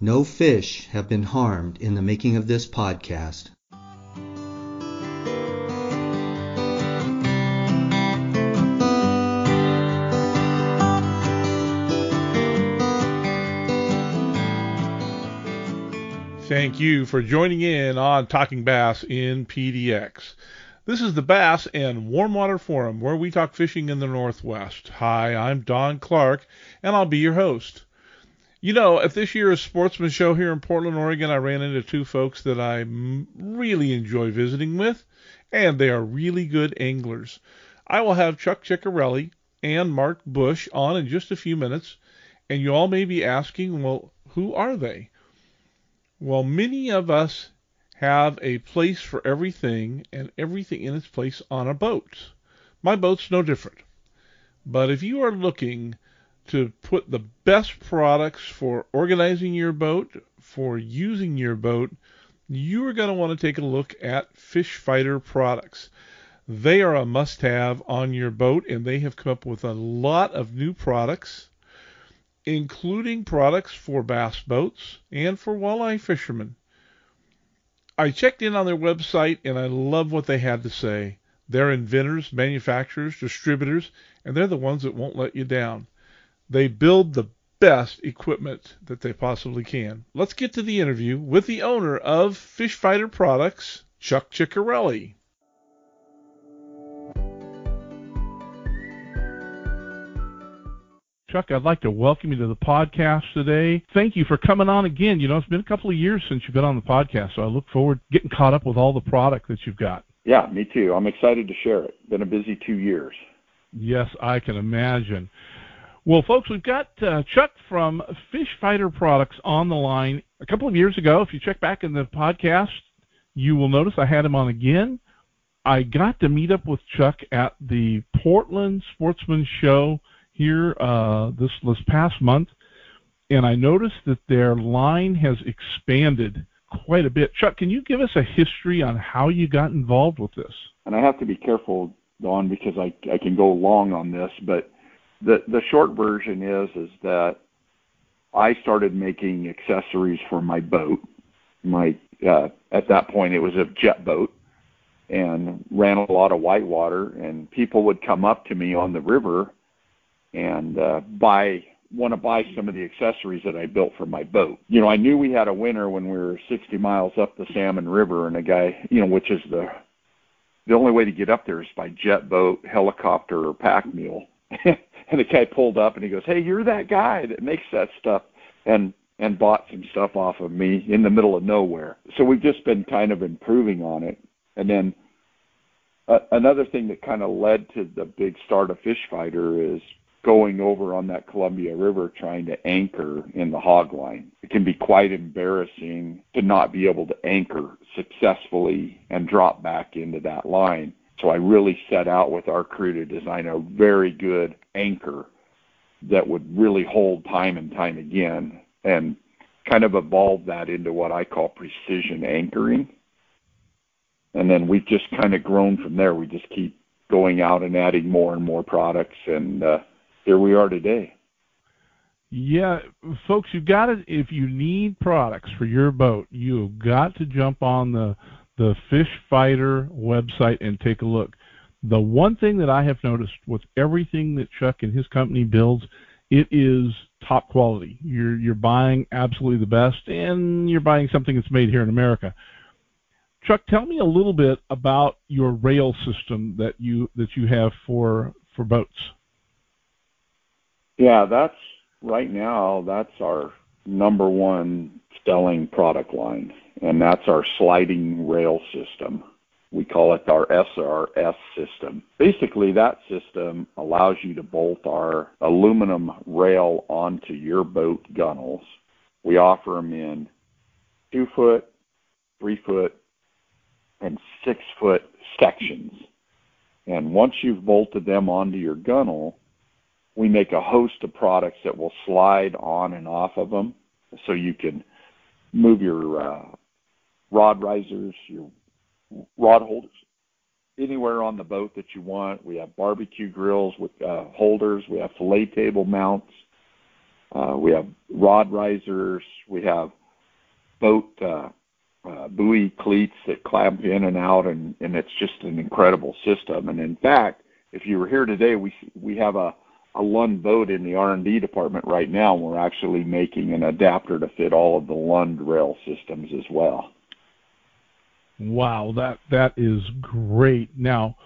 No fish have been harmed in the making of this podcast. Thank you for joining in on Talking Bass in PDX. This is the Bass and Warm Water Forum where we talk fishing in the Northwest. Hi, I'm Don Clark and I'll be your host. You know, at this year's Sportsman Show here in Portland, Oregon, I ran into two folks that I really enjoy visiting with, and they are really good anglers. I will have Chuck Ceccarelli and Marc Bush on in just a few minutes, and you all may be asking, well, who are they? Well, many of us have a place for everything and everything in its place on a boat. My boat's no different. But if you are looking to put the best products for organizing your boat, for using your boat, you are going to want to take a look at Fish Fighter products. They are a must have on your boat, and they have come up with a lot of new products including products for bass boats and for walleye fishermen. I checked in on their website and I love what they had to say. They're inventors, manufacturers, distributors, and they're the ones that won't let you down. They build the best equipment that they possibly can. Let's get to the interview with the owner of Fish Fighter Products, Chuck Ceccarelli. Chuck, I'd like to welcome you to the podcast today. Thank you for coming on again. You know, it's been a couple of years since you've been on the podcast, so I look forward to getting caught up with all the product that you've got. Yeah, me too. I'm excited to share it. Been a busy two years. Yes, I can imagine. Well, folks, we've got uh, Chuck from Fish Fighter Products on the line. A couple of years ago, if you check back in the podcast, you will notice I had him on again. I got to meet up with Chuck at the Portland Sportsman Show here uh, this this past month, and I noticed that their line has expanded quite a bit. Chuck, can you give us a history on how you got involved with this? And I have to be careful, Don, because I I can go long on this, but the the short version is is that I started making accessories for my boat. My uh, at that point it was a jet boat, and ran a lot of whitewater. And people would come up to me on the river and uh, buy want to buy some of the accessories that I built for my boat. You know, I knew we had a winter when we were 60 miles up the Salmon River, and a guy, you know, which is the the only way to get up there is by jet boat, helicopter, or pack mule. and the guy pulled up and he goes, "Hey, you're that guy that makes that stuff," and and bought some stuff off of me in the middle of nowhere. So we've just been kind of improving on it, and then. Uh, another thing that kind of led to the big start of Fish Fighter is going over on that Columbia River trying to anchor in the hog line. It can be quite embarrassing to not be able to anchor successfully and drop back into that line. So I really set out with our crew to design a very good anchor that would really hold time and time again and kind of evolve that into what I call precision anchoring. And then we've just kind of grown from there. We just keep going out and adding more and more products and uh, here we are today. Yeah, folks, you've got to if you need products for your boat, you've got to jump on the the Fish Fighter website and take a look. The one thing that I have noticed with everything that Chuck and his company builds, it is top quality. You're you're buying absolutely the best, and you're buying something that's made here in America. Chuck, tell me a little bit about your rail system that you that you have for for boats. Yeah, that's right now, that's our number one selling product line, and that's our sliding rail system. We call it our SRS system. Basically, that system allows you to bolt our aluminum rail onto your boat gunnels. We offer them in two foot, three foot, and six foot sections. And once you've bolted them onto your gunnel, we make a host of products that will slide on and off of them so you can move your uh, rod risers, your rod holders anywhere on the boat that you want. We have barbecue grills with uh, holders. We have fillet table mounts. Uh, we have rod risers. We have boat uh, uh, buoy cleats that clamp in and out, and, and it's just an incredible system. And in fact, if you were here today, we we have a a Lund boat in the R&D department right now. And we're actually making an adapter to fit all of the Lund rail systems as well. Wow, that that is great. Now,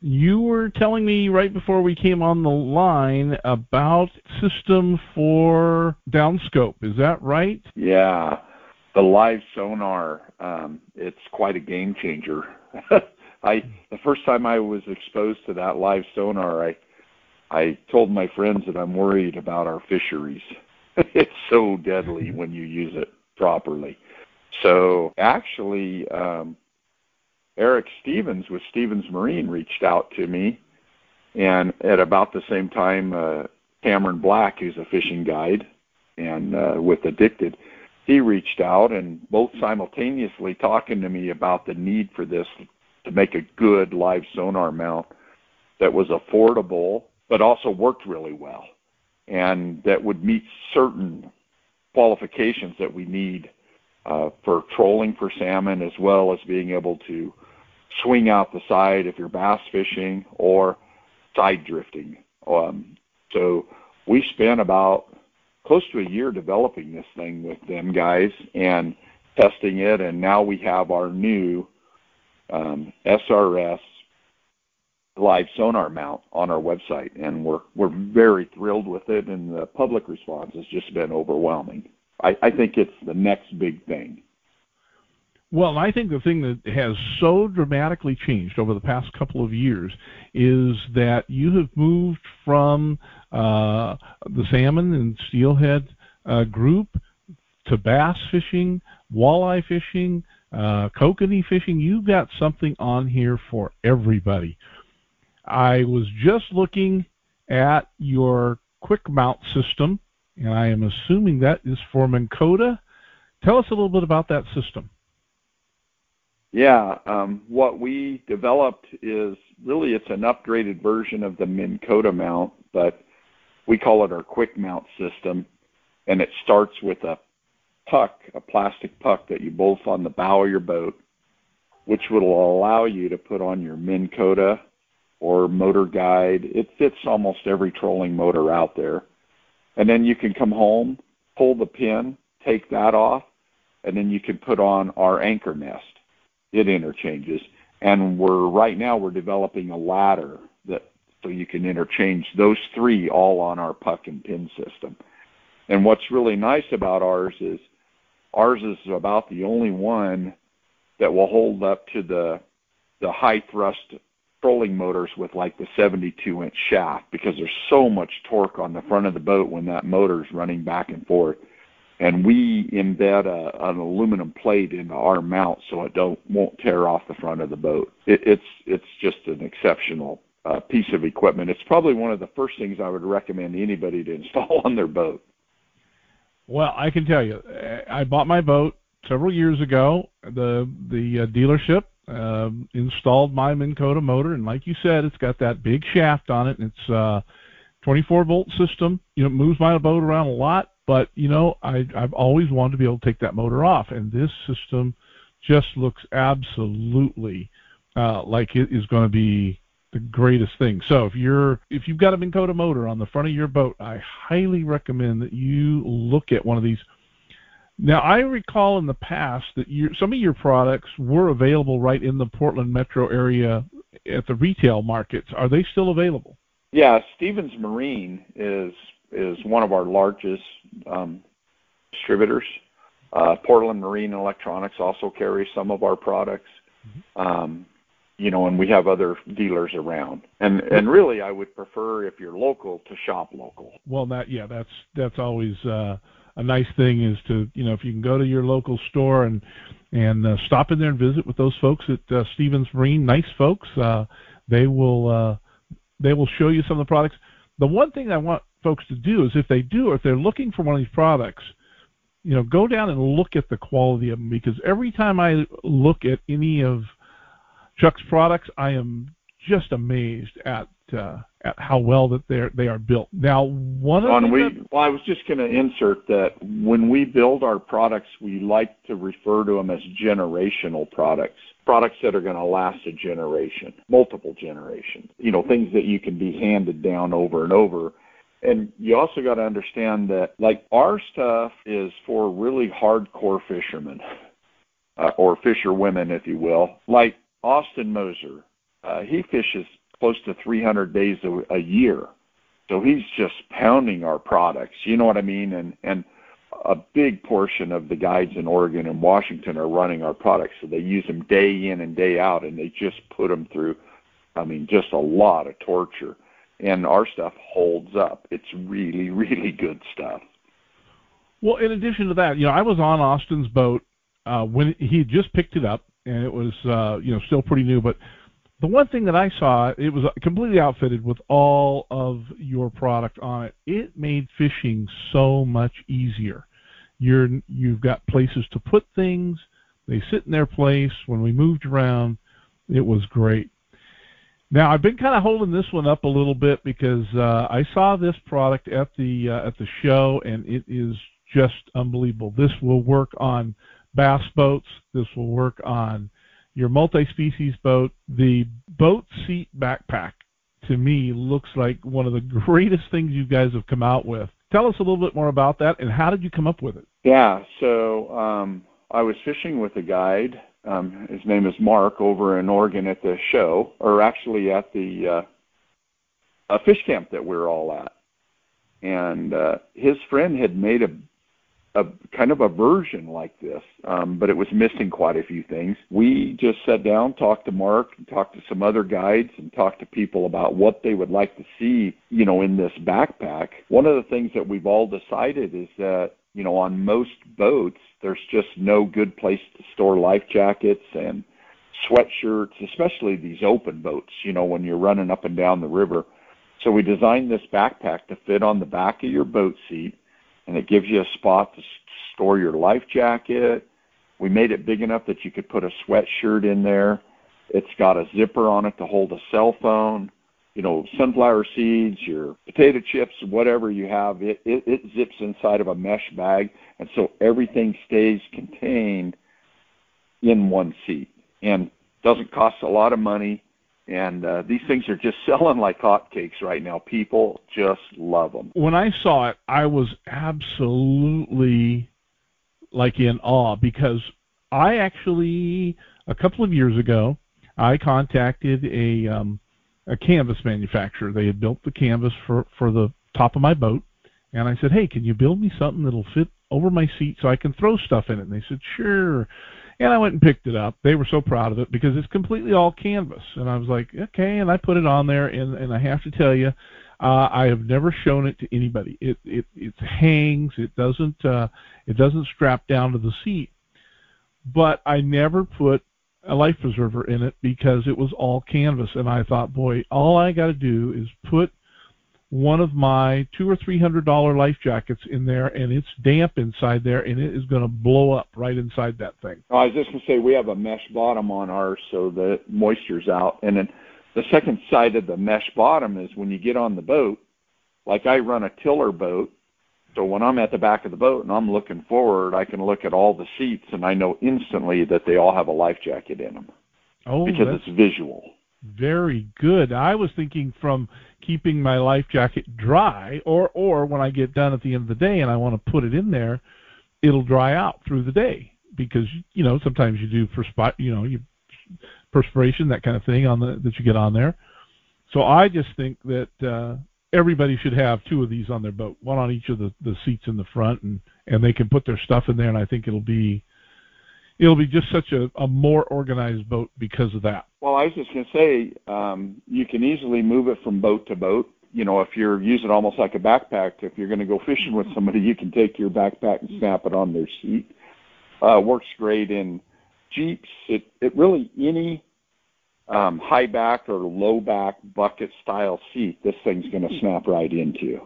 you were telling me right before we came on the line about system for downscope. Is that right? Yeah, the live sonar. Um, it's quite a game changer. I the first time I was exposed to that live sonar, I I told my friends that I'm worried about our fisheries. it's so deadly when you use it properly. So actually, um, Eric Stevens with Stevens Marine reached out to me, and at about the same time, uh, Cameron Black, who's a fishing guide and uh, with Addicted, he reached out and both simultaneously talking to me about the need for this to make a good live sonar mount that was affordable but also worked really well and that would meet certain qualifications that we need uh, for trolling for salmon as well as being able to swing out the side if you're bass fishing or side drifting. Um, so we spent about close to a year developing this thing with them guys and testing it, and now we have our new um, SRS live sonar mount on our website, and we're we're very thrilled with it, and the public response has just been overwhelming. I, I think it's the next big thing. Well, I think the thing that has so dramatically changed over the past couple of years is that you have moved from uh, the salmon and steelhead uh, group to bass fishing, walleye fishing, uh, kokanee fishing. You've got something on here for everybody. I was just looking at your quick mount system, and I am assuming that is for Minn Kota. Tell us a little bit about that system. Yeah, um, what we developed is really it's an upgraded version of the Minn Kota mount, but we call it our quick mount system, and it starts with a puck, a plastic puck that you bolt on the bow of your boat, which will allow you to put on your Minn Kota or motor guide. It fits almost every trolling motor out there. And then you can come home, pull the pin, take that off, and then you can put on our anchor nest it interchanges. And we're right now we're developing a ladder that so you can interchange those three all on our puck and pin system. And what's really nice about ours is ours is about the only one that will hold up to the the high thrust trolling motors with like the 72 inch shaft because there's so much torque on the front of the boat when that motor is running back and forth and we embed a, an aluminum plate into our mount so it don't won't tear off the front of the boat. It, it's it's just an exceptional uh, piece of equipment. It's probably one of the first things I would recommend anybody to install on their boat. Well, I can tell you, I bought my boat several years ago. The the uh, dealership uh, installed my Minn Kota motor, and like you said, it's got that big shaft on it, and it's uh, 24 volt system. You know, it moves my boat around a lot but you know, I, I've always wanted to be able to take that motor off, and this system just looks absolutely uh, like it is going to be the greatest thing. So if you're if you've got a Minn Kota motor on the front of your boat, I highly recommend that you look at one of these. Now I recall in the past that you, some of your products were available right in the Portland metro area at the retail markets. Are they still available? Yeah, Stevens Marine is is one of our largest um, distributors. Uh, Portland Marine Electronics also carries some of our products. Mm-hmm. Um, you know, and we have other dealers around. And and really, I would prefer if you're local to shop local. Well, that yeah, that's that's always uh, a nice thing is to you know if you can go to your local store and and uh, stop in there and visit with those folks at uh, Stevens Marine, nice folks. Uh, they will uh, they will show you some of the products. The one thing I want folks to do is if they do, if they're looking for one of these products, you know, go down and look at the quality of them because every time I look at any of Chuck's products, I am just amazed at uh, at how well that they they are built. Now, one of Don, we, that, well, I was just going to insert that when we build our products, we like to refer to them as generational products. Products that are going to last a generation, multiple generations. You know, things that you can be handed down over and over. And you also got to understand that, like, our stuff is for really hardcore fishermen, uh, or fisher women, if you will. Like Austin Moser, uh, he fishes close to 300 days a, a year. So he's just pounding our products. You know what I mean? And and a big portion of the guides in Oregon and Washington are running our products. So they use them day in and day out, and they just put them through. I mean, just a lot of torture. And our stuff holds up. It's really, really good stuff. Well, in addition to that, you know, I was on Austin's boat uh, when he just picked it up, and it was, uh, you know, still pretty new. But the one thing that I saw, it was completely outfitted with all of your product on it. It made fishing so much easier. You're you've got places to put things. They sit in their place. When we moved around, it was great. Now I've been kind of holding this one up a little bit because uh, I saw this product at the uh, at the show, and it is just unbelievable. This will work on bass boats. This will work on your multi-species boat, the boat seat backpack to me looks like one of the greatest things you guys have come out with. Tell us a little bit more about that and how did you come up with it? Yeah, so um, I was fishing with a guide. Um, his name is Mark over in Oregon at the show, or actually at the uh, a fish camp that we we're all at. And uh, his friend had made a a kind of a version like this, um, but it was missing quite a few things. We just sat down, talked to Mark, and talked to some other guides, and talked to people about what they would like to see, you know, in this backpack. One of the things that we've all decided is that, you know, on most boats, there's just no good place to store life jackets and sweatshirts, especially these open boats, you know, when you're running up and down the river. So we designed this backpack to fit on the back of your boat seat and it gives you a spot to store your life jacket. We made it big enough that you could put a sweatshirt in there. It's got a zipper on it to hold a cell phone, you know, sunflower seeds, your potato chips, whatever you have. It, it, it zips inside of a mesh bag, and so everything stays contained in one seat and doesn't cost a lot of money and uh, these things are just selling like hotcakes right now. People just love them. When I saw it, I was absolutely like in awe because I actually a couple of years ago I contacted a um, a canvas manufacturer. They had built the canvas for for the top of my boat, and I said, "Hey, can you build me something that'll fit over my seat so I can throw stuff in it?" And they said, "Sure." And I went and picked it up. They were so proud of it because it's completely all canvas. And I was like, okay. And I put it on there, and and I have to tell you, uh, I have never shown it to anybody. It it it hangs. It doesn't uh, it doesn't strap down to the seat. But I never put a life preserver in it because it was all canvas. And I thought, boy, all I got to do is put one of my two or three hundred dollar life jackets in there and it's damp inside there and it is going to blow up right inside that thing. Oh, I was just going to say we have a mesh bottom on ours so the moisture's out and then the second side of the mesh bottom is when you get on the boat like I run a tiller boat so when I'm at the back of the boat and I'm looking forward I can look at all the seats and I know instantly that they all have a life jacket in them. Oh, because it's visual. Very good. I was thinking from keeping my life jacket dry, or or when I get done at the end of the day and I want to put it in there, it'll dry out through the day because you know sometimes you do perspire, you know, you perspiration that kind of thing on the that you get on there. So I just think that uh, everybody should have two of these on their boat, one on each of the the seats in the front, and and they can put their stuff in there, and I think it'll be it'll be just such a, a more organized boat because of that. Well, I was just going to say, um, you can easily move it from boat to boat. You know, if you're using almost like a backpack, if you're going to go fishing with somebody, you can take your backpack and snap it on their seat. Uh, works great in Jeeps. It, it really, any um, high back or low back bucket style seat, this thing's going to snap right into.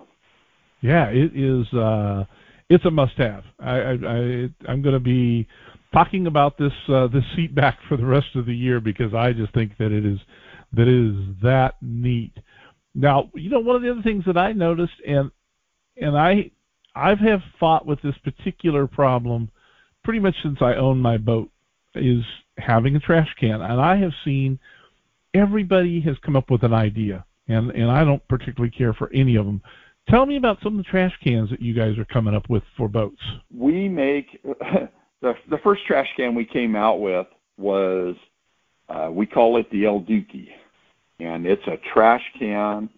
Yeah, it is. Uh, it's a must-have. I, I, I I'm going to be talking about this uh, this seat back for the rest of the year because I just think that it is that it is that neat. Now, you know, one of the other things that I noticed, and and I I've have fought with this particular problem pretty much since I own my boat, is having a trash can, and I have seen everybody has come up with an idea, and and I don't particularly care for any of them. Tell me about some of the trash cans that you guys are coming up with for boats. We make the the first trash can we came out with was uh, we call it the El Duque, and it's a trash can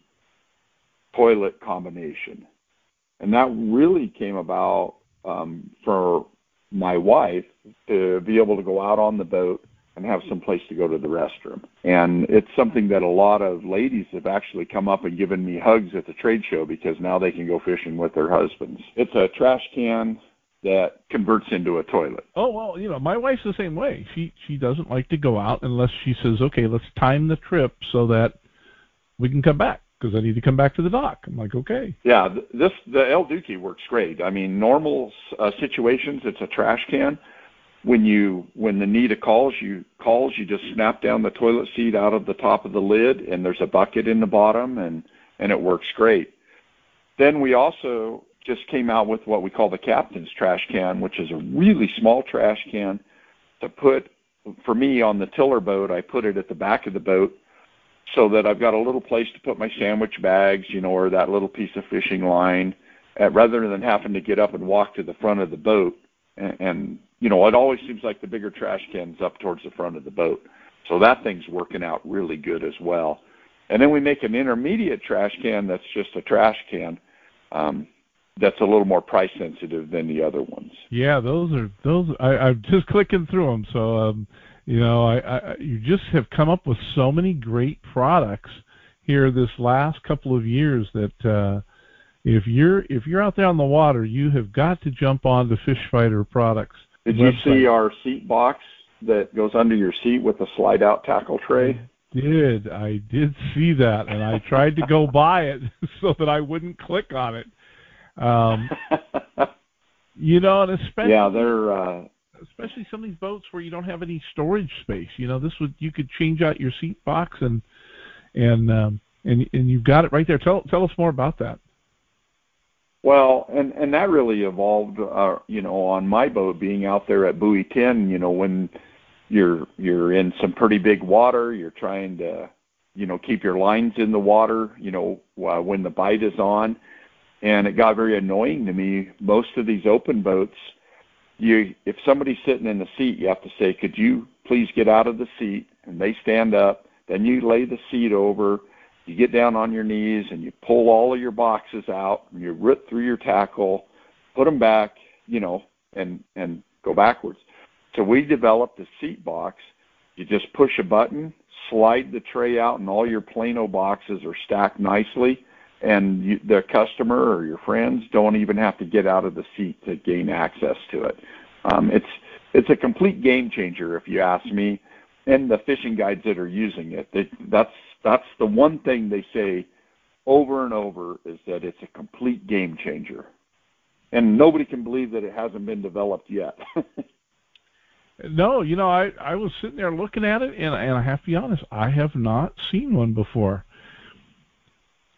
toilet combination, and that really came about um, for my wife to be able to go out on the boat and have some place to go to the restroom. And it's something that a lot of ladies have actually come up and given me hugs at the trade show because now they can go fishing with their husbands. It's a trash can that converts into a toilet. Oh well, you know, my wife's the same way. She she doesn't like to go out unless she says, "Okay, let's time the trip so that we can come back." Because I need to come back to the dock. I'm like, okay. Yeah, this the El Duque works great. I mean, normal uh, situations, it's a trash can when you when the NETA calls you calls you just snap down the toilet seat out of the top of the lid and there's a bucket in the bottom and and it works great. Then we also just came out with what we call the captain's trash can, which is a really small trash can to put for me on the tiller boat. I put it at the back of the boat so that I've got a little place to put my sandwich bags, you know, or that little piece of fishing line, uh, rather than having to get up and walk to the front of the boat and, and you know, it always seems like the bigger trash can's up towards the front of the boat. So that thing's working out really good as well. And then we make an intermediate trash can that's just a trash can. Um, that's a little more price sensitive than the other ones. Yeah, those are those. I, I'm just clicking through them. So, um, you know, I, I, you just have come up with so many great products here this last couple of years that uh, if you're if you're out there on the water, you have got to jump on the Fish Fighter products. Did you see our seat box that goes under your seat with the slide out tackle tray? Did. I did see that, and I tried to go buy it so that I wouldn't click on it. Um, you know, and especially yeah, they're uh, especially some of these boats where you don't have any storage space. You know, this would you could change out your seat box and and um, and and you've got it right there. Tell tell us more about that. Well, and and that really evolved, uh, you know, on my boat being out there at buoy ten. You know, when you're you're in some pretty big water, you're trying to, you know, keep your lines in the water. You know, uh, when the bite is on, and it got very annoying to me. Most of these open boats, you if somebody's sitting in the seat, you have to say, "Could you please get out of the seat?" And they stand up. Then you lay the seat over you get down on your knees and you pull all of your boxes out and you rip through your tackle, put them back, you know, and and go backwards. So we developed a seat box. You just push a button, slide the tray out, and all your Plano boxes are stacked nicely. And you, the customer or your friends don't even have to get out of the seat to gain access to it. Um, it's it's a complete game changer, if you ask me. And the fishing guides that are using it, they, that's that's the one thing they say over and over is that it's a complete game changer. And nobody can believe that it hasn't been developed yet. no, you know, I I was sitting there looking at it and and I have to be honest, I have not seen one before.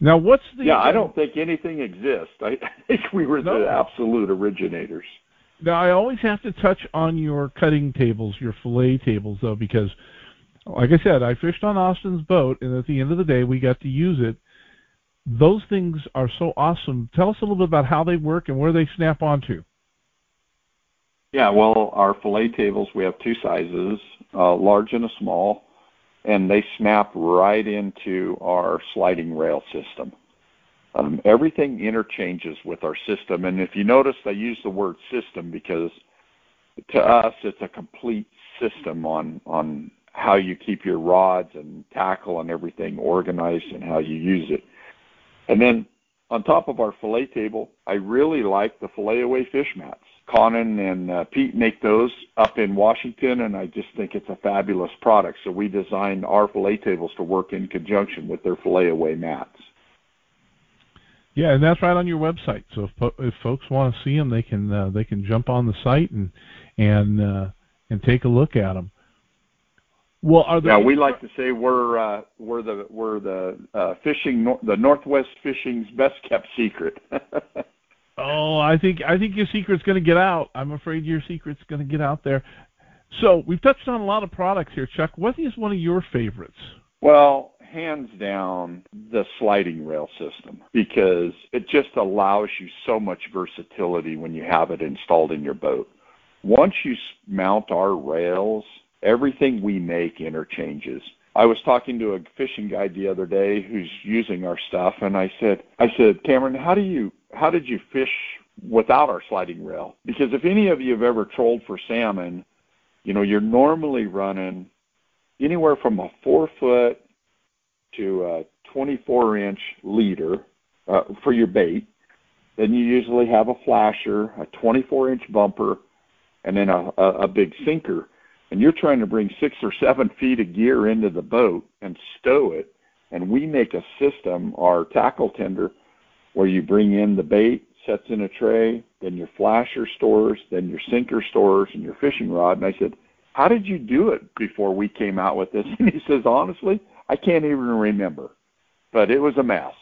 Now, what's the Yeah, I don't think anything exists. I, think we were no. the absolute originators. Now, I always have to touch on your cutting tables, your fillet tables though because like I said, I fished on Austin's boat, and at the end of the day, we got to use it. Those things are so awesome. Tell us a little bit about how they work and where they snap onto. Yeah, well, our fillet tables, we have two sizes, a large and a small, and they snap right into our sliding rail system. Um, everything interchanges with our system, and if you notice, I use the word system because to us, it's a complete system on on how you keep your rods and tackle and everything organized and how you use it. And then on top of our fillet table, I really like the fillet away fish mats. Conan and uh, Pete make those up in Washington, and I just think it's a fabulous product. So we designed our fillet tables to work in conjunction with their fillet away mats. Yeah, and that's right on your website. So if, if folks want to see them, they can uh, they can jump on the site and and uh, and take a look at them. Well, are there? Yeah, we like to say we're uh, we're the we're the uh, fishing the Northwest fishing's best kept secret. oh, I think I think your secret's going to get out. I'm afraid your secret's going to get out there. So we've touched on a lot of products here, Chuck. What is one of your favorites? Well, hands down, the sliding rail system because it just allows you so much versatility when you have it installed in your boat. Once you mount our rails, everything we make interchanges. I was talking to a fishing guide the other day who's using our stuff and I said I said, "Cameron, how do you how did you fish without our sliding rail?" Because if any of you have ever trolled for salmon, you know, you're normally running anywhere from a 4 foot to a 24 inch leader uh, for your bait. Then you usually have a flasher, a 24 inch bumper, and then a, a, a big sinker. And you're trying to bring six or seven feet of gear into the boat and stow it. And we make a system, our tackle tender, where you bring in the bait, sets in a tray, then your flasher stores, then your sinker stores, and your fishing rod. And I said, How did you do it before we came out with this? And he says, Honestly, I can't even remember, but it was a mess.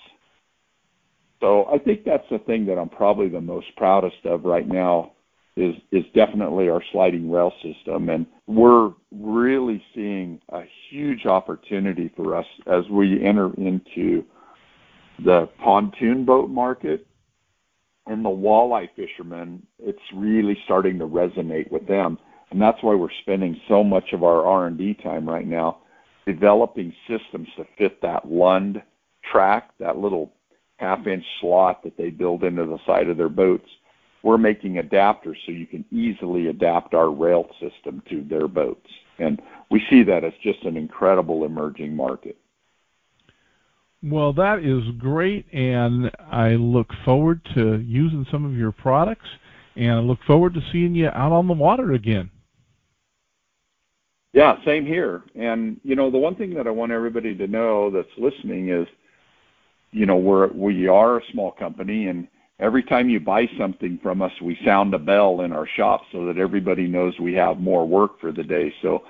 So I think that's the thing that I'm probably the most proudest of right now is is definitely our sliding rail system, and we're really seeing a huge opportunity for us as we enter into the pontoon boat market and the walleye fishermen. It's really starting to resonate with them, and that's why we're spending so much of our R and D time right now developing systems to fit that Lund track, that little half inch slot that they build into the side of their boats. We're making adapters so you can easily adapt our rail system to their boats. And we see that as just an incredible emerging market. Well, that is great, and I look forward to using some of your products, and I look forward to seeing you out on the water again. Yeah, same here. And you know, the one thing that I want everybody to know that's listening is, you know, we're we are a small company, and every time you buy something from us, we sound a bell in our shop so that everybody knows we have more work for the day. So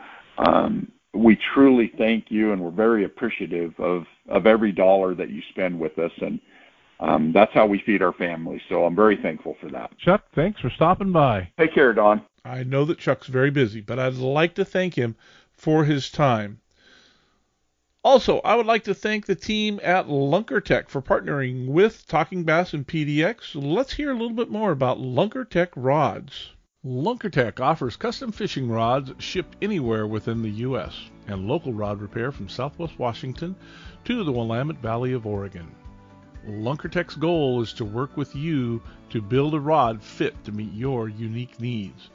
um, we truly thank you, and we're very appreciative of of every dollar that you spend with us, and um, that's how we feed our family. So I'm very thankful for that. Chuck, thanks for stopping by. Take care, Don. I know that Chuck's very busy, but I'd like to thank him for his time. Also, I would like to thank the team at Lunkertek for partnering with Talking Bass and PDX. Let's hear a little bit more about Lunkertek rods. Lunkertek offers custom fishing rods shipped anywhere within the U.S. and local rod repair from Southwest Washington to the Willamette Valley of Oregon. Lunkertek's goal is to work with you to build a rod fit to meet your unique needs.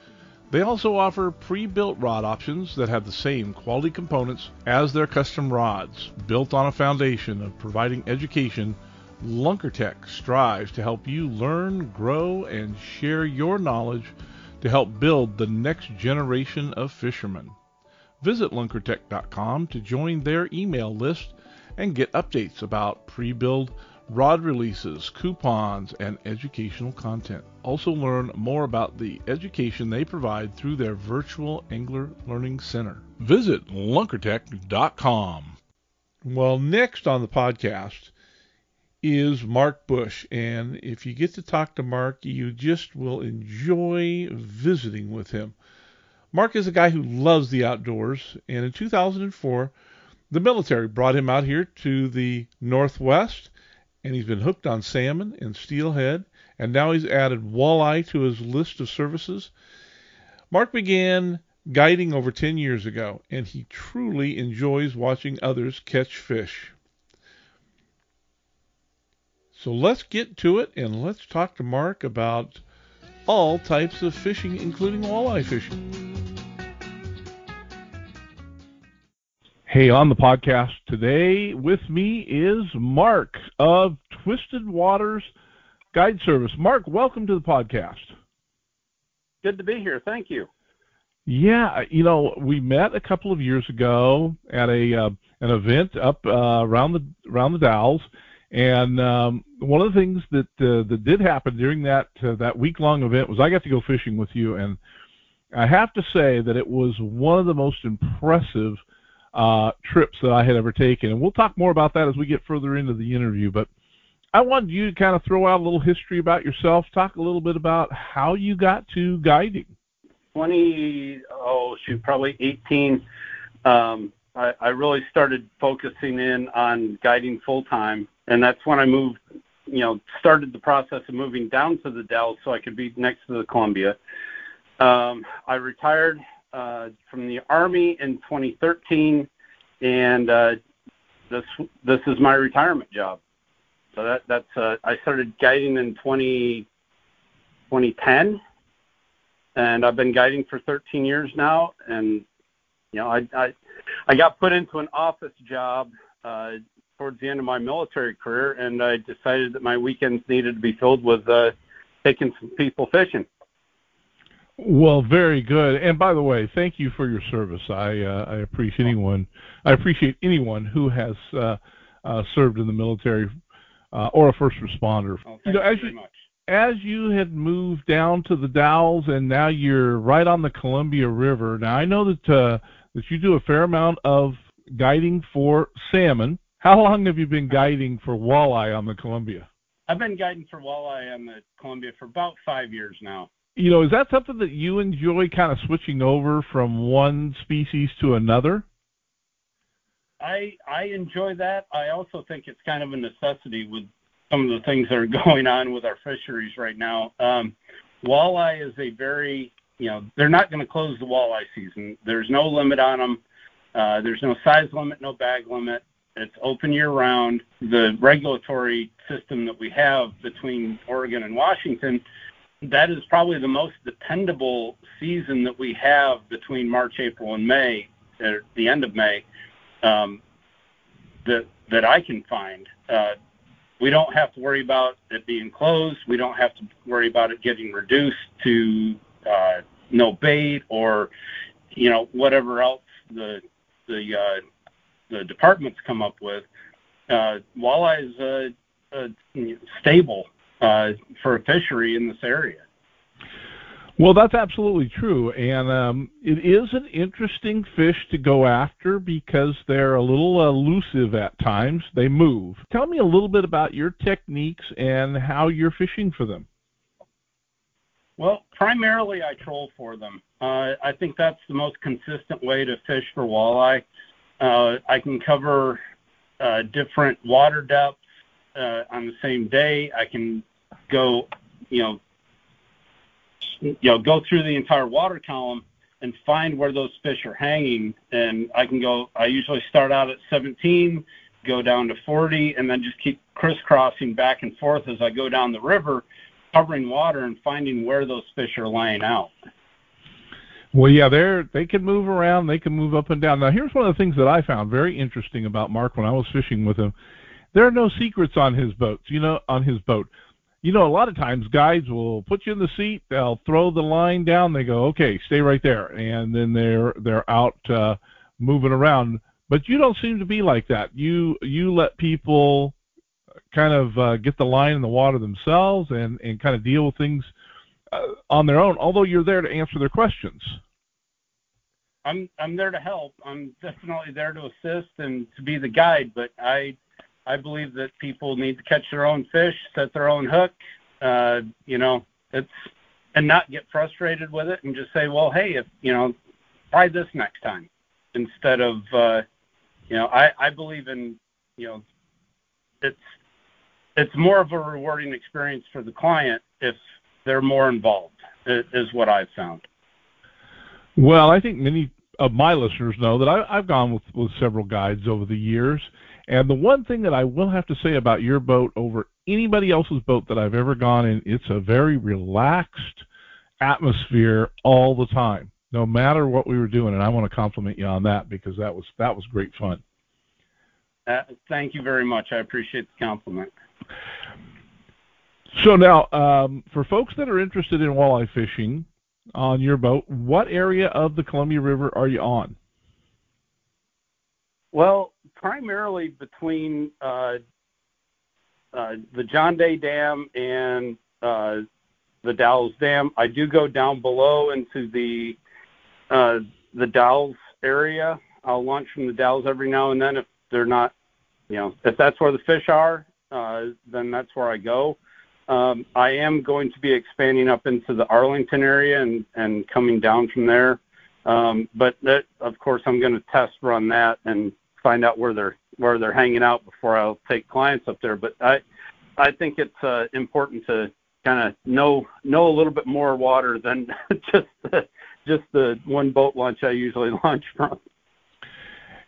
They also offer pre-built rod options that have the same quality components as their custom rods. Built on a foundation of providing education, Lunkertek strives to help you learn, grow, and share your knowledge to help build the next generation of fishermen. Visit lunkertek.com to join their email list and get updates about pre-build rod releases, coupons, and educational content. Also learn more about the education they provide through their virtual angler learning center. Visit lunkertek.com. Well, next on the podcast is Marc Bush, and if you get to talk to Marc, you just will enjoy visiting with him. Marc is a guy who loves the outdoors, and in 2004, the military brought him out here to the Northwest and he's been hooked on salmon and steelhead, and now he's added walleye to his list of services. Marc began guiding over 10 years ago, and he truly enjoys watching others catch fish. So let's get to it and let's talk to Marc about all types of fishing, including walleye fishing. Hey, on the podcast today with me is Marc of Twisted Waters Guide Service. Marc, welcome to the podcast. Good to be here. Thank you. Yeah, you know, we met a couple of years ago at a uh, an event up uh, around the around the Dalles, and um, one of the things that uh, that did happen during that uh, that week long event was I got to go fishing with you, and I have to say that it was one of the most impressive uh, trips that I had ever taken. And we'll talk more about that as we get further into the interview. But I wanted you to kind of throw out a little history about yourself, talk a little bit about how you got to guiding. 20, oh, shoot, probably 18. Um, I, I really started focusing in on guiding full time. And that's when I moved, you know, started the process of moving down to the Dalles so I could be next to the Columbia. Um, I retired uh, from the Army in 2013, and uh, this this is my retirement job. So that that's uh, I started guiding in 20, 2010, and I've been guiding for 13 years now. And you know, I I, I got put into an office job uh, towards the end of my military career, and I decided that my weekends needed to be filled with uh, taking some people fishing. Well, very good. And by the way, thank you for your service. I uh, I appreciate anyone I appreciate anyone who has uh, uh, served in the military uh, or a first responder. Oh, you know, as you you as you had moved down to the Dalles and now you're right on the Columbia River. Now I know that uh, that you do a fair amount of guiding for salmon. How long have you been guiding for walleye on the Columbia? I've been guiding for walleye on the Columbia for about five years now you know, is that something that you enjoy kind of switching over from one species to another? I I enjoy that. I also think it's kind of a necessity with some of the things that are going on with our fisheries right now. Um, walleye is a very, you know, they're not going to close the walleye season. There's no limit on them. Uh, there's no size limit, no bag limit. It's open year round. The regulatory system that we have between Oregon and Washington that is probably the most dependable season that we have between March, April, and May, at the end of May, um, that that I can find. Uh, we don't have to worry about it being closed. We don't have to worry about it getting reduced to uh, no bait or, you know, whatever else the the uh, the departments come up with. Uh, walleye is uh, uh, stable uh, for a fishery in this area. Well, that's absolutely true, and um, it is an interesting fish to go after because they're a little elusive at times. They move. Tell me a little bit about your techniques and how you're fishing for them. Well, primarily I troll for them. Uh, I think that's the most consistent way to fish for walleye. Uh, I can cover uh, different water depths uh, on the same day. I can go, you know, you know, go through the entire water column and find where those fish are hanging. And I can go. I usually start out at 17, go down to 40, and then just keep crisscrossing back and forth as I go down the river, covering water and finding where those fish are laying out. Well, yeah, they're they can move around, they can move up and down. Now, here's one of the things that I found very interesting about Marc when I was fishing with him. There are no secrets on his boats. You know, on his boat you know, a lot of times guides will put you in the seat, they'll throw the line down, they go, okay, stay right there, and then they're they're out uh, moving around. But you don't seem to be like that. You you let people kind of uh, get the line in the water themselves and and kind of deal with things on their own. Although you're there to answer their questions. I'm I'm there to help. I'm definitely there to assist and to be the guide, but I I believe that people need to catch their own fish, set their own hook. Uh, you know, it's and not get frustrated with it and just say, well, hey, if you know, try this next time instead of uh, you know, I I believe in you know, it's it's more of a rewarding experience for the client if they're more involved is what I've found. Well, I think many of my listeners know that I, I've gone with, with several guides over the years, and the one thing that I will have to say about your boat over anybody else's boat that I've ever gone in, it's a very relaxed atmosphere all the time, no matter what we were doing. And I want to compliment you on that because that was that was great fun. Uh, thank you very much. I appreciate the compliment. So now, um, for folks that are interested in walleye fishing on your boat, what area of the Columbia River are you on? Well, primarily between uh, uh, the John Day Dam and uh, the Dalles Dam. I do go down below into the uh, the Dalles area. I'll launch from the Dalles every now and then if they're not, you know, if that's where the fish are, uh, then that's where I go. Um, I am going to be expanding up into the Arlington area and, and coming down from there. Um, but that, of course, I'm going to test run that and find out where they're where they're hanging out before I'll take clients up there. But I I think it's uh, important to kind of know know a little bit more water than just the, just the one boat launch I usually launch from.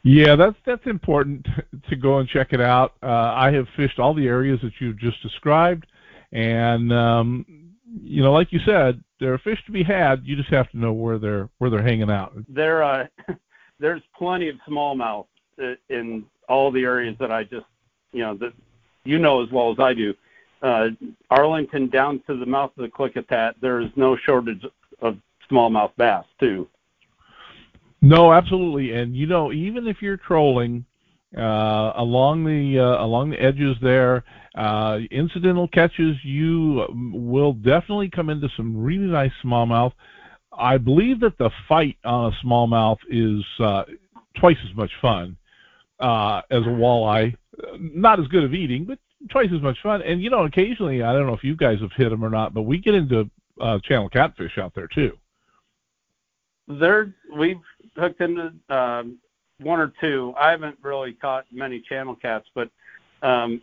Yeah, that's that's important to go and check it out. Uh, I have fished all the areas that you've just described, and um, you know, like you said, there are fish to be had. You just have to know where they're where they're hanging out. There, uh, there's plenty of smallmouth in all the areas that I just, you know, that you know as well as I do. Uh, Arlington down to the mouth of the Klickitat, there is no shortage of smallmouth bass too. No, absolutely, and you know, even if you're trolling uh, along the uh, along the edges there, uh, incidental catches, you will definitely come into some really nice smallmouth. I believe that the fight on a smallmouth is uh, twice as much fun uh, as a walleye. Not as good of eating, but twice as much fun. And you know, occasionally, I don't know if you guys have hit them or not, but we get into uh, channel catfish out there too. There, we've hooked into um, one or two. I haven't really caught many channel cats, but um,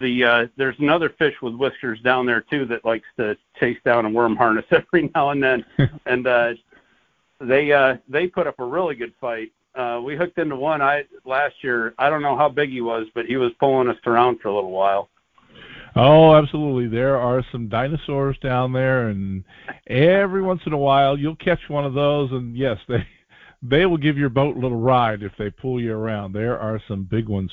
the uh, there's another fish with whiskers down there too that likes to chase down a worm harness every now and then, and uh, they uh, they put up a really good fight. Uh, we hooked into one I last year. I don't know how big he was, but he was pulling us around for a little while. Oh, absolutely. There are some dinosaurs down there, and every once in a while you'll catch one of those, and yes, they they will give your boat a little ride if they pull you around. There are some big ones.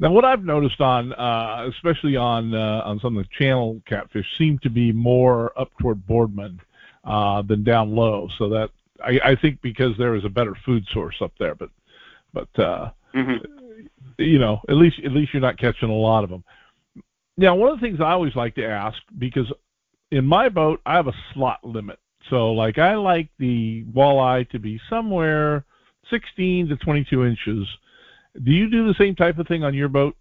Now, what I've noticed on, uh, especially on uh, on some of the channel catfish, seem to be more up toward Boardman uh, than down low. So that I, I think because there is a better food source up there, but but uh, mm-hmm. you know, at least at least you're not catching a lot of them. Now, one of the things I always like to ask because in my boat I have a slot limit. So like I like the walleye to be somewhere 16 to 22 inches. Do you do the same type of thing on your boat?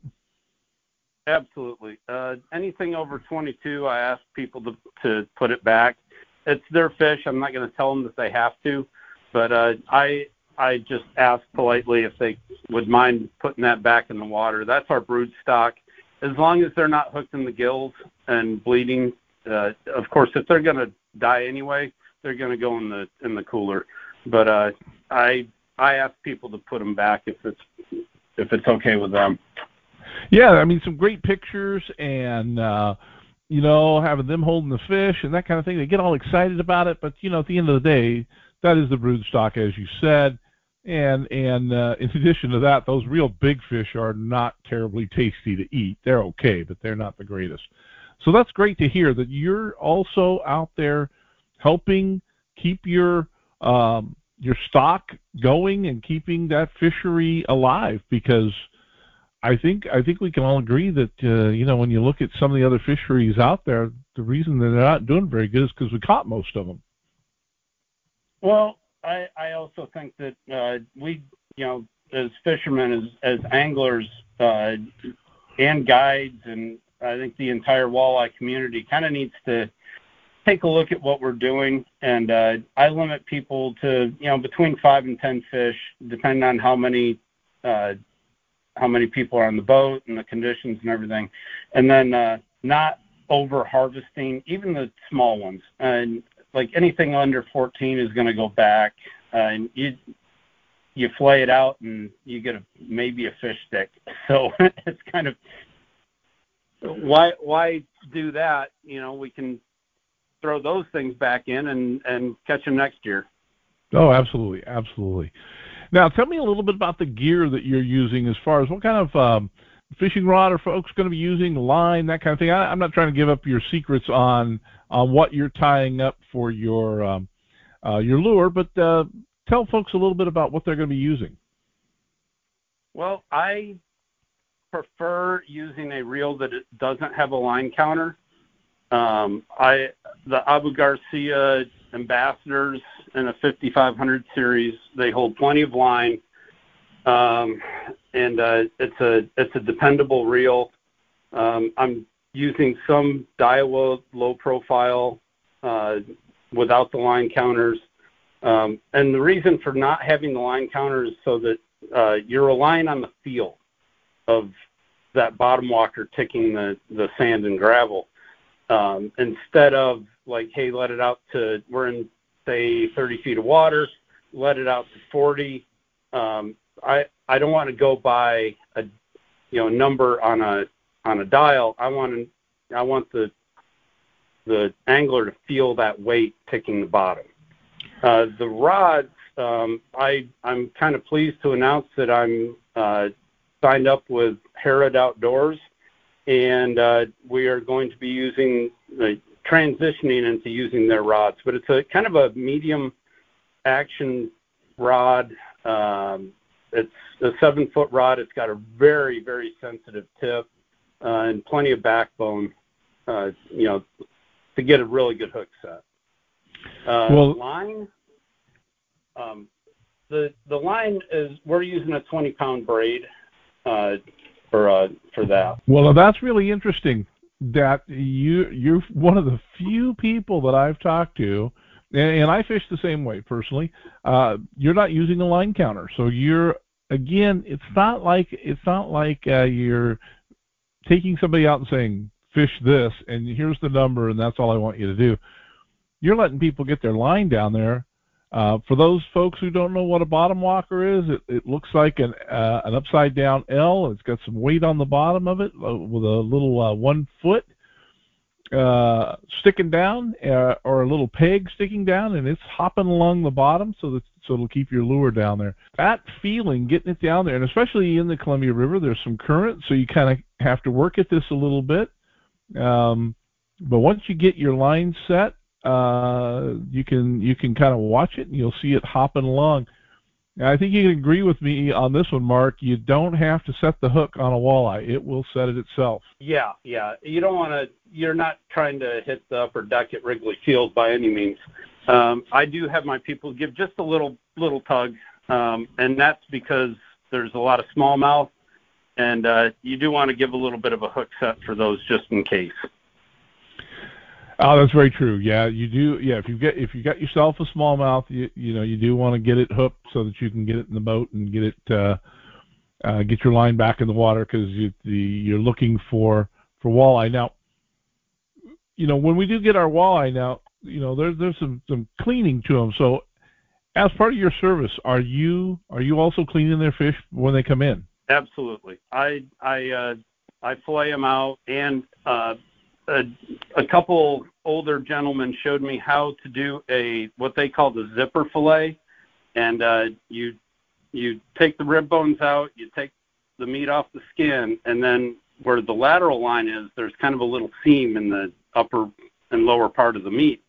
Absolutely. Uh, anything over 22, I ask people to to put it back. It's their fish. I'm not going to tell them that they have to, but uh, I I just ask politely if they would mind putting that back in the water. That's our brood stock. As long as they're not hooked in the gills and bleeding, uh, of course, if they're going to die anyway, they're going to go in the in the cooler. But uh, I I ask people to put them back if it's if it's okay with them. Yeah, I mean some great pictures and uh you know having them holding the fish and that kind of thing. They get all excited about it, but you know at the end of the day, that is the brood stock as you said. And and uh, in addition to that, those real big fish are not terribly tasty to eat. They're okay, but they're not the greatest. So that's great to hear that you're also out there helping keep your um, your stock going and keeping that fishery alive because I think I think we can all agree that uh, you know when you look at some of the other fisheries out there, the reason that they're not doing very good is because we caught most of them. Well, I I also think that uh, we you know as fishermen as as anglers uh, and guides and I think the entire walleye community kind of needs to take a look at what we're doing, and uh, I limit people to you know between five and ten fish, depending on how many uh, how many people are on the boat and the conditions and everything, and then uh, not over harvesting even the small ones. And like anything under 14 is going to go back, uh, and you you flay it out and you get a maybe a fish stick. So it's kind of why why do that? You know, we can throw those things back in and and catch them next year. Oh, absolutely, absolutely. Now, tell me a little bit about the gear that you're using, as far as what kind of um, fishing rod are folks going to be using, line, that kind of thing. I, am not trying to give up your secrets on on what you're tying up for your um, uh, your lure, but uh, tell folks a little bit about what they're going to be using. Well, I prefer using a reel that doesn't have a line counter. Um, I the Abu Garcia Ambassadeurs in a 5500 series. They hold plenty of line. um, and uh, it's a it's a dependable reel. Um, I'm using some Daiwa low profile uh, without the line counters. Um, and the reason for not having the line counter is so that uh, you're relying on the feel of that bottom walker ticking the, the sand and gravel um, instead of like, hey, let it out to, we're in, say, 30 feet of water, let it out to 40. Um, I, I don't want to go by a, you know, number on a, on a dial. I want to, I want the, the angler to feel that weight ticking the bottom. Uh, the rods, um, I, I'm kind of pleased to announce that I'm uh, signed up with Harrod Outdoors, and uh, we are going to be using uh, transitioning into using their rods. But it's a kind of a medium action rod. Um, it's a seven foot rod. It's got a very very sensitive tip uh, and plenty of backbone. Uh, you know, to get a really good hook set. Uh, well, line. Um, the the line is we're using a 20 pound braid uh, for uh, for that. Well, that's really interesting. That you you're one of the few people that I've talked to, and, and I fish the same way personally. Uh, you're not using a line counter, so you're again. It's not like it's not like uh, you're taking somebody out and saying fish this, and here's the number, and that's all I want you to do. You're letting people get their line down there uh, for those folks who don't know what a bottom walker is, it, it looks like an uh, an upside down L. It's got some weight on the bottom of it uh, with a little uh, one foot sticking down or a little peg sticking down, and it's hopping along the bottom so that so it'll keep your lure down there. That feeling, getting it down there, and especially in the Columbia River, there's some current, so you kind of have to work at this a little bit. Um, but once you get your line set, uh, you can you can kind of watch it and you'll see it hopping along. I think you can agree with me on this one, Marc. You don't have to set the hook on a walleye; it will set it itself. Yeah, yeah. You don't want to. You're not trying to hit the upper deck at Wrigley Field by any means. Um, I do have my people give just a little little tug, um, and that's because there's a lot of smallmouth, and uh, you do want to give a little bit of a hook set for those just in case. Oh, that's very true. Yeah, you do. Yeah, if you get if you got yourself a smallmouth, you you know you do want to get it hooked so that you can get it in the boat and get it uh, uh, get your line back in the water because you you're looking for for walleye. Now, you know when we do get our walleye now, you know there's there's some some cleaning to them. So, as part of your service, are you are you also cleaning their fish when they come in? Absolutely. I I uh, I fillet them out and uh, a, a couple older gentlemen showed me how to do a what they call the zipper fillet, and uh, you you take the rib bones out, you take the meat off the skin, and then where the lateral line is, there's kind of a little seam in the upper and lower part of the meat.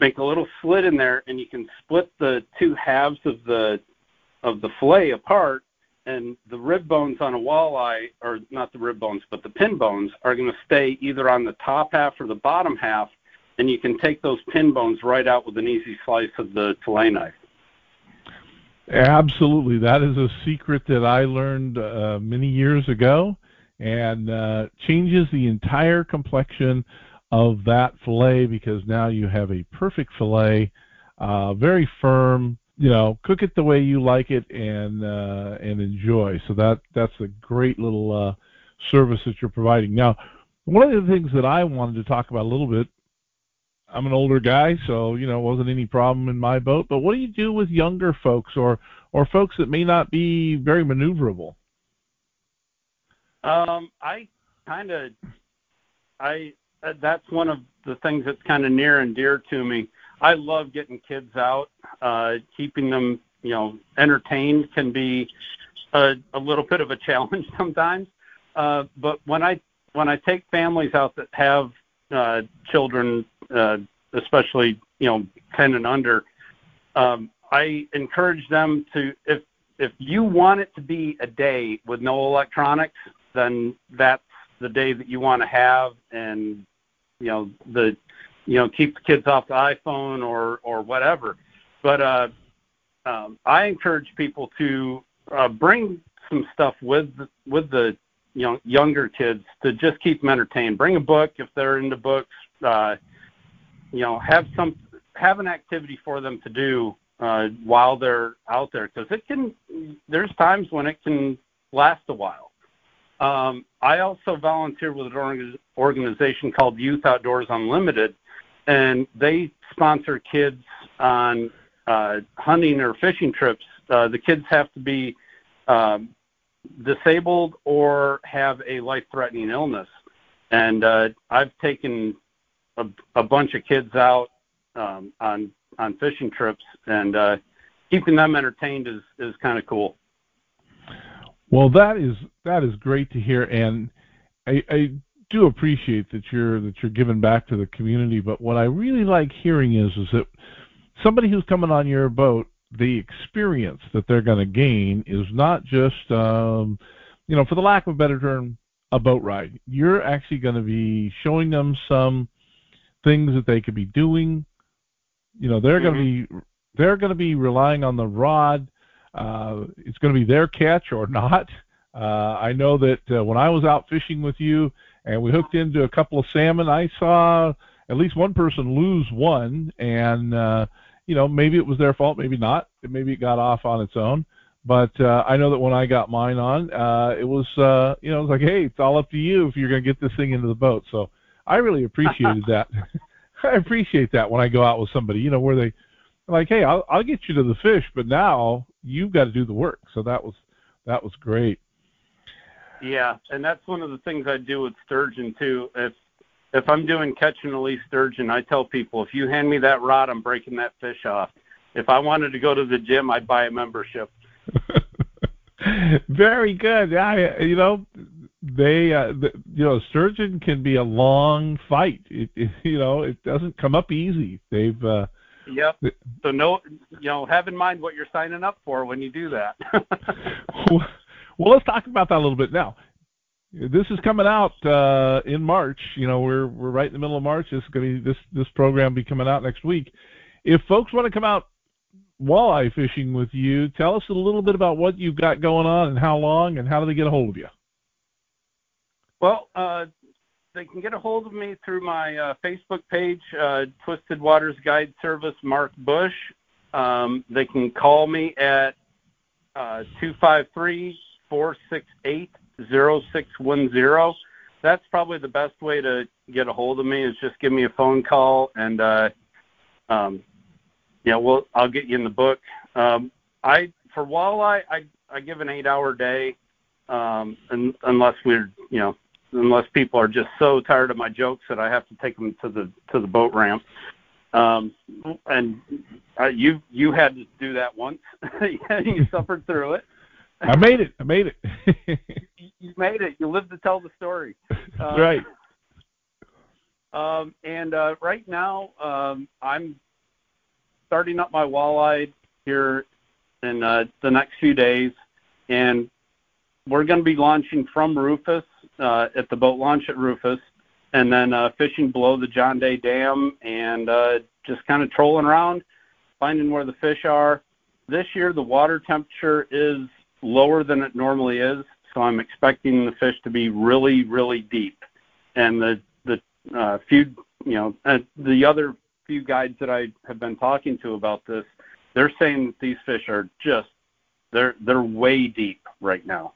Make a little slit in there, and you can split the two halves of the of the fillet apart, and the rib bones on a walleye, or not the rib bones, but the pin bones, are going to stay either on the top half or the bottom half, and you can take those pin bones right out with an easy slice of the fillet knife. Absolutely, that is a secret that I learned uh, many years ago, and uh, changes the entire complexion of that fillet because now you have a perfect fillet, uh, very firm, you know, cook it the way you like it and uh, and enjoy. So that that's a great little uh, service that you're providing. Now, one of the things that I wanted to talk about a little bit. I'm an older guy, so you know, wasn't any problem in my boat. But what do you do with younger folks or or folks that may not be very maneuverable? Um, I kind of, I that's one of the things that's kind of near and dear to me. I love getting kids out. Uh, keeping them, you know, entertained can be a, a little bit of a challenge sometimes. Uh, but when I when I take families out that have uh, children, uh, especially you know ten and under, um, I encourage them to if if you want it to be a day with no electronics, then that's the day that you want to have, and you know the you know, keep the kids off the iPhone or or whatever. But uh, um, I encourage people to uh, bring some stuff with with the you know younger kids to just keep them entertained. Bring a book if they're into books. Uh, you know, have some have an activity for them to do uh, while they're out there because it can. There's times when it can last a while. Um, I also volunteer with an organization called Youth Outdoors Unlimited, and they sponsor kids on uh, hunting or fishing trips. Uh, the kids have to be um, disabled or have a life-threatening illness, and uh, I've taken a, a bunch of kids out um, on on fishing trips, and uh, keeping them entertained is is kind of cool. Well, that is that is great to hear, and I, I do appreciate that you're that you're giving back to the community. But what I really like hearing is is that somebody who's coming on your boat, the experience that they're going to gain is not just, um, you know, for the lack of a better term, a boat ride. You're actually going to be showing them some things that they could be doing. You know, they're mm-hmm. going to be they're going to be relying on the rod. Uh, it's going to be their catch or not. Uh, I know that uh, when I was out fishing with you and we hooked into a couple of salmon, I saw at least one person lose one, and uh, you know maybe it was their fault, maybe not. Maybe it got off on its own. But uh, I know that when I got mine on, uh, it was uh, you know it was like, hey, it's all up to you if you're going to get this thing into the boat. So I really appreciated that. I appreciate that when I go out with somebody, you know, where they like, hey, I'll, I'll get you to the fish, but now you've got to do the work. So that was that was great. Yeah, and that's one of the things I do with sturgeon too. If if I'm doing catch and release sturgeon, I tell people if you hand me that rod, I'm breaking that fish off. If I wanted to go to the gym, I'd buy a membership. Very good. I, you know, they uh, the, you know sturgeon can be a long fight it, it, you know it doesn't come up easy they've uh yep so no you know have in mind what you're signing up for when you do that well, let's talk about that a little bit now. This is coming out uh in march. You know we're we're right in the middle of march. This is going to be this this program be coming out next week. If folks want to come out walleye fishing with you tell us a little bit about what you've got going on and how long and how do they get a hold of you? Well, uh, they can get a hold of me through my uh, Facebook page, uh, Twisted Waters Guide Service, Marc Bush. Um, they can call me at uh, 253 468 0610. That's probably the best way to get a hold of me is just give me a phone call and uh, um, yeah, well, I'll get you in the book. Um, I for walleye, I I give an eight hour day, um, and, unless we're you know unless people are just so tired of my jokes that I have to take them to the to the boat ramp. Um, and uh, you you had to do that once. you suffered through it. I made it. I made it. you made it. You lived to tell the story. Uh, right. Um, and uh, right now, um, I'm starting up my walleye here in uh, the next few days, and we're going to be launching from Rufus uh, at the boat launch at Rufus, and then uh, fishing below the John Day Dam and uh, just kind of trolling around, finding where the fish are. This year, the water temperature is lower than it normally is, so I'm expecting the fish to be really, really deep. And the the uh, few, you know, uh, the other few guides that I have been talking to about this, they're saying that these fish are just they're they're way deep right now.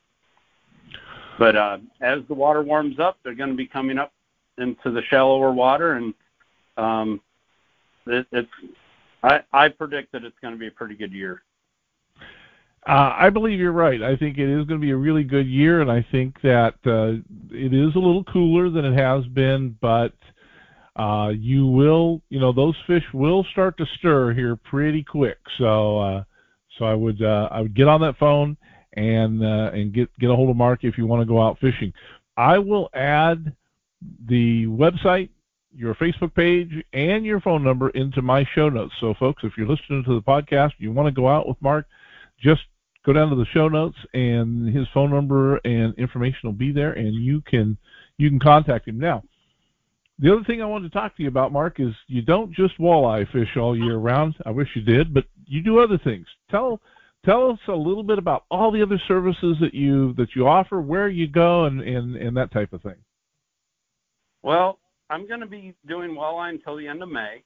But uh, as the water warms up, they're going to be coming up into the shallower water, and um, it, it's I, I predict that it's going to be a pretty good year. Uh, I believe you're right. I think it is going to be a really good year, and I think that uh, it is a little cooler than it has been, but uh, you will, you know, those fish will start to stir here pretty quick. So, uh, so I would, uh, I would get on that phone and uh, and get get a hold of Marc if you want to go out fishing. I will add the website, your Facebook page, and your phone number into my show notes. So, folks, if you're listening to the podcast, you want to go out with Marc, just go down to the show notes, and his phone number and information will be there, and you can you can contact him now. The other thing I wanted to talk to you about, Marc, is you don't just walleye fish all year round. I wish you did, but you do other things. Tell tell us a little bit about all the other services that you that you offer, where you go, and and, and that type of thing. Well, I'm going to be doing walleye until the end of May.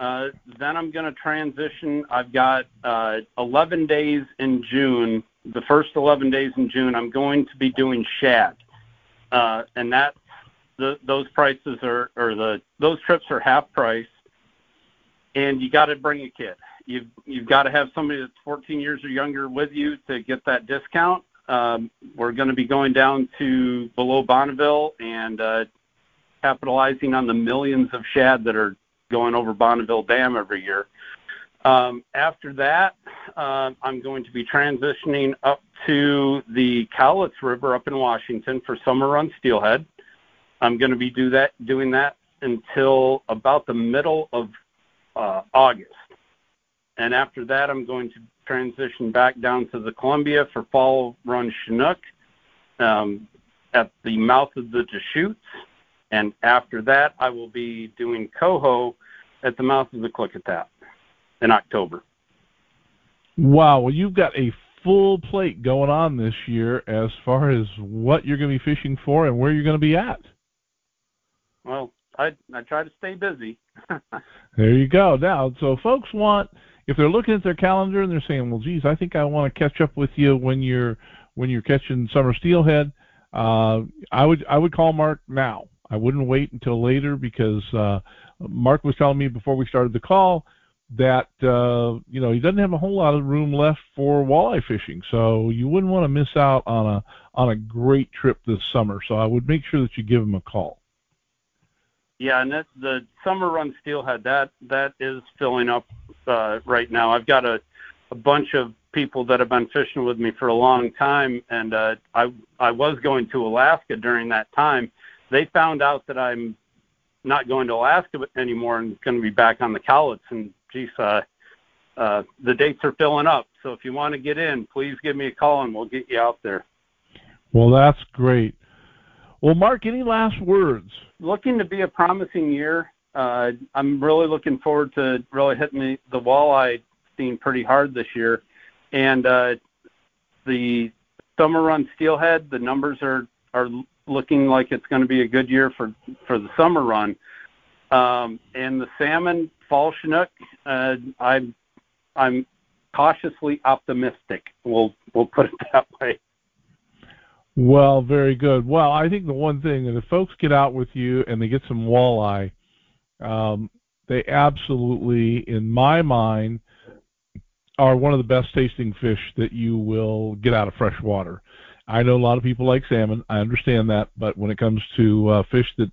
Uh, then I'm going to transition. I've got uh, 11 days in June. The first 11 days in June, I'm going to be doing shad, uh, and that those prices are or the those trips are half price, and you got to bring a kid. You've you've got to have somebody that's 14 years or younger with you to get that discount. Um, we're going to be going down to below Bonneville and uh, capitalizing on the millions of shad that are going over Bonneville Dam every year. Um, after that, uh, I'm going to be transitioning up to the Cowlitz River up in Washington for summer run steelhead. I'm going to be do that doing that until about the middle of uh, August, and after that, I'm going to transition back down to the Columbia for fall run Chinook um, at the mouth of the Deschutes and after that, I will be doing coho at the mouth of the Klickitat in October. Wow, well, you've got a full plate going on this year as far as what you're going to be fishing for and where you're going to be at. Well, I I try to stay busy. there you go. Now, so folks want if they're looking at their calendar and they're saying, "Well, geez, I think I want to catch up with you when you're when you're catching summer steelhead," uh, I would I would call Marc now. I wouldn't wait until later because uh, Marc was telling me before we started the call that uh, you know he doesn't have a whole lot of room left for walleye fishing, so you wouldn't want to miss out on a on a great trip this summer. So I would make sure that you give him a call. Yeah, and that, the summer run steelhead that that is filling up uh, right now. I've got a a bunch of people that have been fishing with me for a long time, and uh, I I was going to Alaska during that time, they found out that I'm not going to Alaska anymore and going to be back on the Cowlitz. And geez, uh, uh, the dates are filling up. So if you want to get in, please give me a call and we'll get you out there. Well, that's great. Well, Marc, any last words? Looking to be a promising year. Uh, I'm really looking forward to really hitting the, the walleye scene pretty hard this year. And uh, the summer run steelhead, the numbers are are looking like it's going to be a good year for for the summer run. Um, and the salmon fall chinook, uh, I'm I'm cautiously optimistic. We'll we'll put it that way. Well, very good. Well, I think the one thing that if folks get out with you and they get some walleye, um, they absolutely, in my mind, are one of the best tasting fish that you will get out of fresh water. I know a lot of people like salmon. I understand that, but when it comes to uh, fish that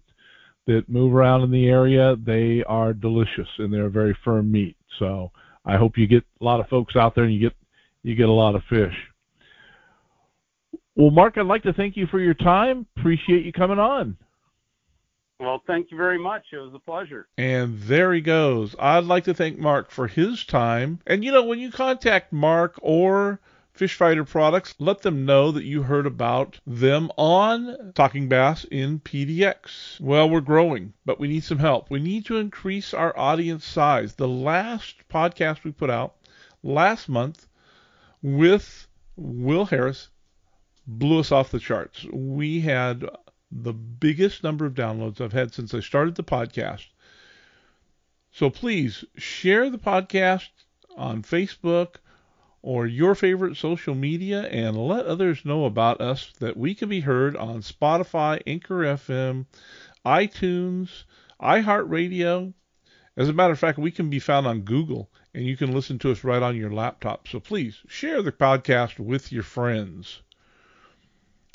that move around in the area, they are delicious and they're very firm meat. So I hope you get a lot of folks out there and you get you get a lot of fish. Well, Marc, I'd like to thank you for your time. Appreciate you coming on. Well, thank you very much. It was a pleasure. And there he goes. I'd like to thank Marc for his time. And you know, when you contact Marc or Fish Fighter products, let them know that you heard about them on Talking Bass in PDX. Well, we're growing, but we need some help. We need to increase our audience size. The last podcast we put out last month with Will Harris blew us off the charts. We had the biggest number of downloads I've had since I started the podcast. So please share the podcast on Facebook or your favorite social media and let others know about us that we can be heard on Spotify, Anchor FM, iTunes, iHeartRadio. As a matter of fact, we can be found on Google and you can listen to us right on your laptop. So please share the podcast with your friends.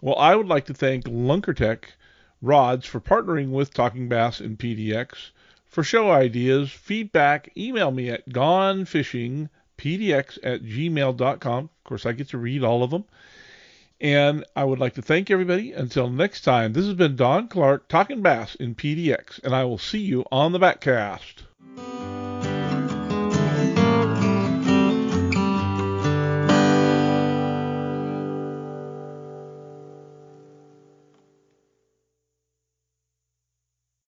Well, I would like to thank Lunkertek Rods for partnering with Talking Bass and PDX. For show ideas, feedback, email me at gonefishing.com pdx at gmail.com. Of course, I get to read all of them. And I would like to thank everybody. Until next time, this has been Don Clark talking bass in PDX, and I will see you on the backcast.